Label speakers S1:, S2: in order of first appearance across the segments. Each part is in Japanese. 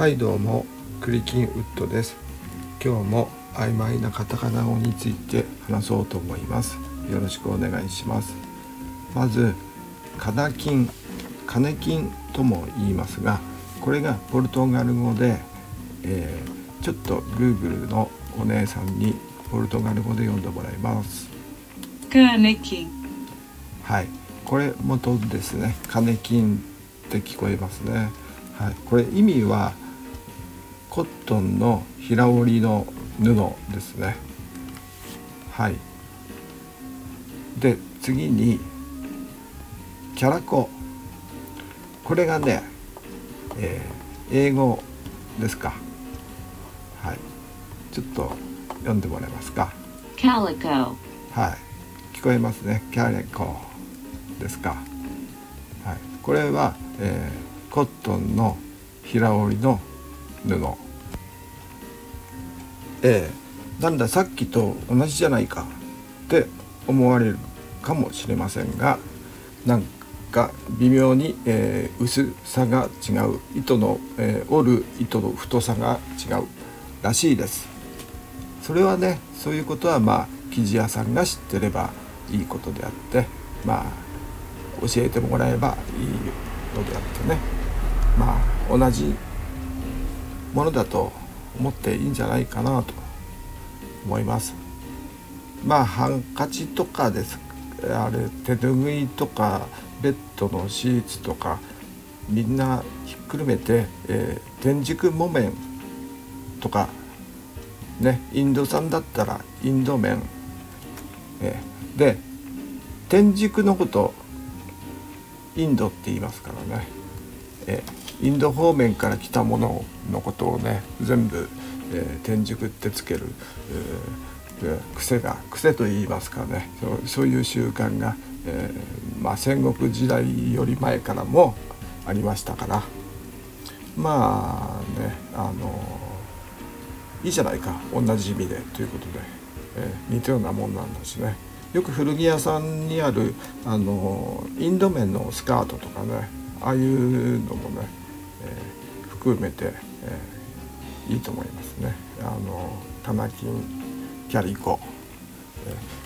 S1: はいどうもクリキンウッドです。今日も曖昧なカタカナ語について話そうと思います。よろしくお願いします。まずカナキンカネキンとも言いますがこれがポルトガル語で、えー、ちょっと Google のお姉さんにポルトガル語で読んでもらいます。
S2: カネキン。
S1: はい。これ元ですね。カネキンって聞こえますね。はい。これ意味はコットンの平織りの布ですね。はい。で次にキャラコ。これがね、えー、英語ですか。はい。ちょっと読んでもらえますか。
S2: Calico
S1: はい。聞こえますね。キャレコ。ですか。はい。これは、えー、コットンの平織りの布。えー、なんださっきと同じじゃないか。って思われるかもしれませんがなんか微妙に、えー、薄さが違う。糸の、えー、折る糸の太さが違うらしいです。それはねそういうことはまあ生地屋さんが知ってればいいことであってまあ教えてもらえばいいのであってね。まあ同じものだと思っていいんじゃないかなと思います。まあハンカチとかです。あれ手拭いとかベッドのシーツとかみんなひっくるめて、えー、天竺木綿とかねインド産だったらインド麺、えー、で天竺のことインドって言いますからね、えーインド方面から来たもののことをね全部、えー、天竺ってつける、えー、癖が癖と言いますかね。そうそういう習慣が、えー、まあ、戦国時代より前からもありましたから。まあねあのいいじゃないか。同じ意味でということで、え似たようなもんなんだしね。よく古着屋さんにあるあのインド面のスカートとかねああいうのもね、含めて、えー、いいと思いますね。あのタナキンキャリコ、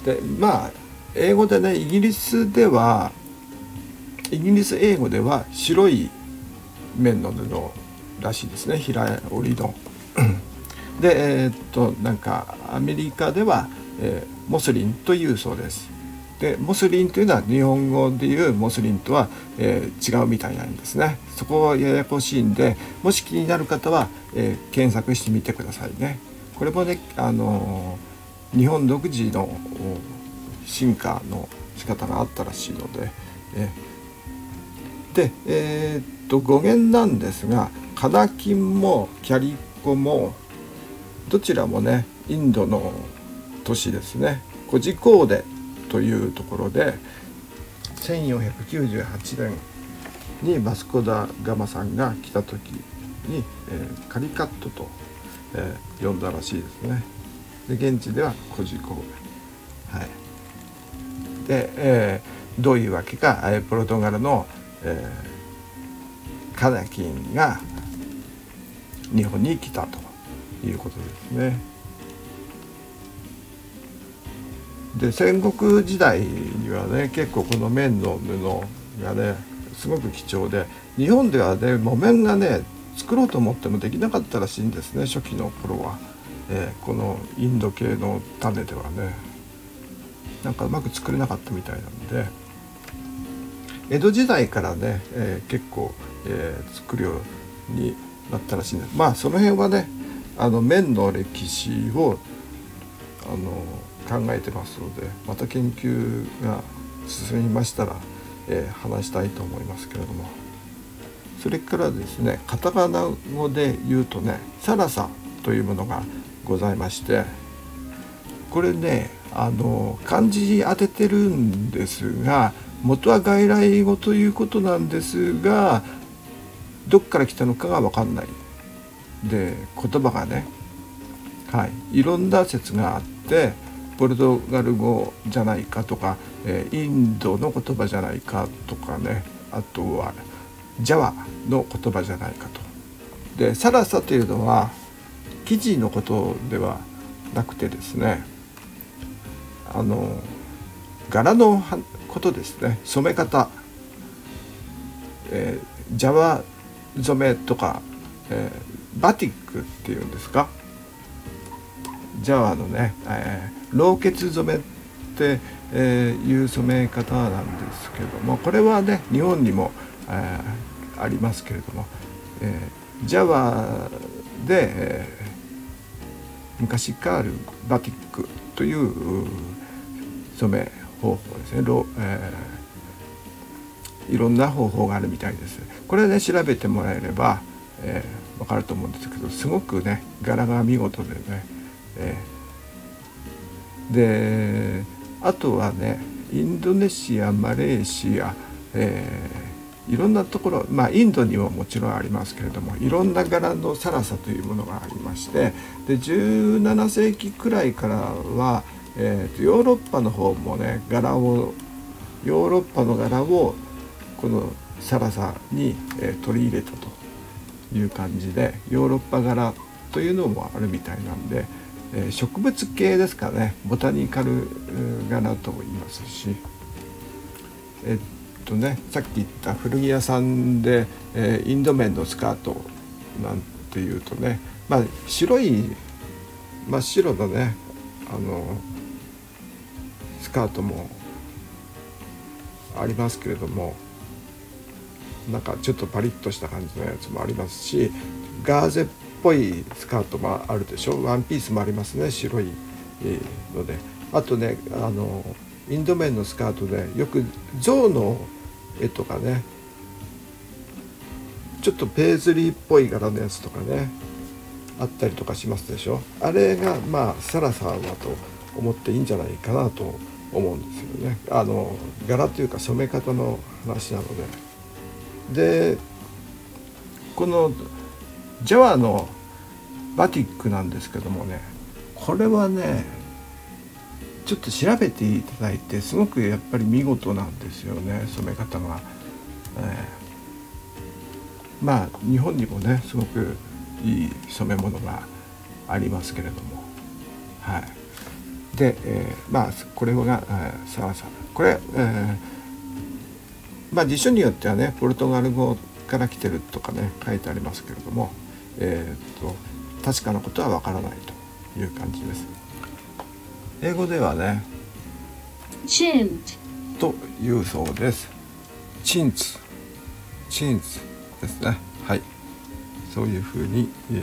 S1: えー、でまあ英語でねイギリスではイギリス英語では白い面の布らしいですね平織りの。でえー、っとなんかアメリカでは、えー、モスリンというそうです。でモスリンというのは日本語でいうモスリンとは、えー、違うみたいなんですね。そこはややこしいんでもし気になる方は、えー、検索してみてくださいね。これもねあのー、日本独自の進化の仕方があったらしいので、えー、でえー、っと語源なんですがカナキンもキャリコもどちらもねインドの都市ですね。コジコーデというところで1498年にマスコダガマさんが来た時に、えー、カリカットと、えー、呼んだらしいですね。で現地ではコジコはい、で、えー、どういうわけか、えー、ポルトガルの、えー、カナキンが日本に来たということですね。で戦国時代にはね結構この綿の布がねすごく貴重で日本ではね木綿がね作ろうと思ってもできなかったらしいんですね初期の頃は、えー、このインド系の種ではね。なんかうまく作れなかったみたいなんで。江戸時代からね、えー、結構、えー、作るようになったらしいんです。まあその辺はねあの綿の歴史をあの考えてますのでまた研究が進みましたら、えー、話したいと思いますけれども。それからですねカタカナ語で言うとねサラサというものがございましてこれねあの漢字当ててるんですが元は外来語ということなんですがどっから来たのかが分かんない。で言葉がねはいいろんな説があってポルトガル語じゃないかとか、えインドの言葉じゃないかとかねあとはジャワの言葉じゃないかと。でサラサというのは生地のことではなくてですねあの柄のことですね染め方、えー、ジャワ染めとか、えー、バティックっていうんですか？ジャワのね、えー、老血染めってえー、いう染め方なんですけどもこれはね日本にも、えー、ありますけれども、えー、ジャワで、えー、昔からあるバティックという染め方法ですね、えー、いろんな方法があるみたいです。これね調べてもらえれば、えー、分かると思うんですけどすごくね柄が見事でね、えー、であとはねインドネシアマレーシア、えー、いろんなところまあインドにももちろんありますけれどもいろんな柄のサラサというものがありましてで17世紀くらいからは、えー、ヨーロッパの方もね柄をヨーロッパの柄をこのサラサに、え、取り入れたという感じでヨーロッパ柄というのもあるみたいなんで。え植物系ですかね。ボタニカル柄と言いますし。えっとねさっき言った古着屋さんで、えインド面のスカートなんていうとねまあ白い真っ白のねあのスカートもありますけれどもなんかちょっとパリッとした感じのやつもありますしガーゼっぽいスカートもあるでしょ？ワンピースもありますね白いので。あとねあのインド面のスカートでよく象の絵とかねちょっとペーズリーっぽい柄のやつとかねあったりとかしますでしょ？あれがまあサラサラだと思っていいんじゃないかなと思うんですよね。あの柄というか染め方の話なので。でこのジャワのバティックなんですけどもねこれはねちょっと調べていただいてすごくやっぱり見事なんですよね染め方が、えー、まあ日本にもねすごくいい染め物がありますけれども。はい。で、えー、まあこれが、えー、サワサこれ、えー、まあ辞書によってはねポルトガル語から来てるとかね書いてありますけれども。えー、っと確かなことはわからないという感じです。英語ではね
S2: チンツ。
S1: というそうです。チンツ。チンツですね。はい。そういうふうに、え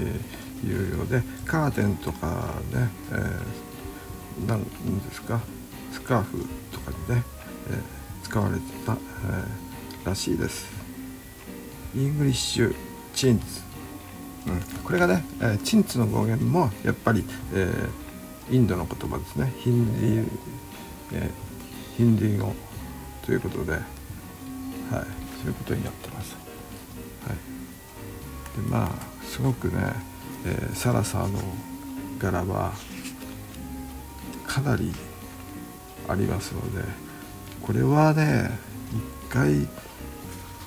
S1: ー、言うようでカーテンとかね、えー、なんですか？スカーフとかにね、えー、使われてた、えー、らしいです。イングリッシュチンツ。うん、これがね、えー、チンツの語源もやっぱり、えー、インドの言葉ですね。ヒンディー、えー、ヒンディー語ということで、はい、そういうことになってます。はい、でまあすごくね、えー、サラサの柄はかなりありますのでこれはね一回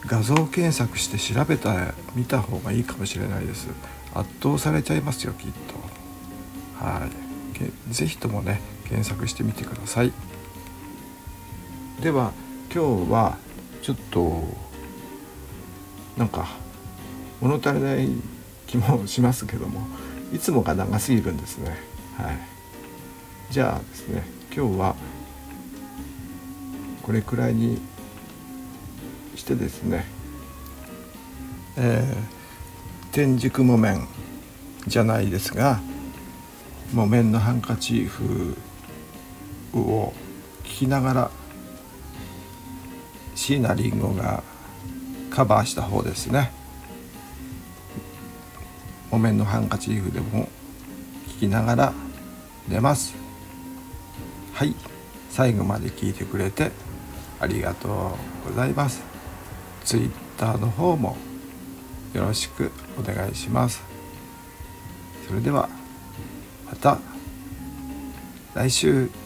S1: 画像検索して調べた見た方がいいかもしれないです。圧倒されちゃいますよきっと。はい。是非ともね検索してみてください。では今日はちょっとなんか物足りない気もしますけどもいつもが長すぎるんですね。はい。じゃあですね今日はこれくらいにしてですね、えー、天竺木綿じゃないですが木綿のハンカチーフを聞きながら椎名林檎がカバーした方ですね。木綿のハンカチーフでも聞きながら寝ます。はい。最後まで聞いてくれてありがとうございます。Twitter の方もよろしくお願いします。それではまた来週。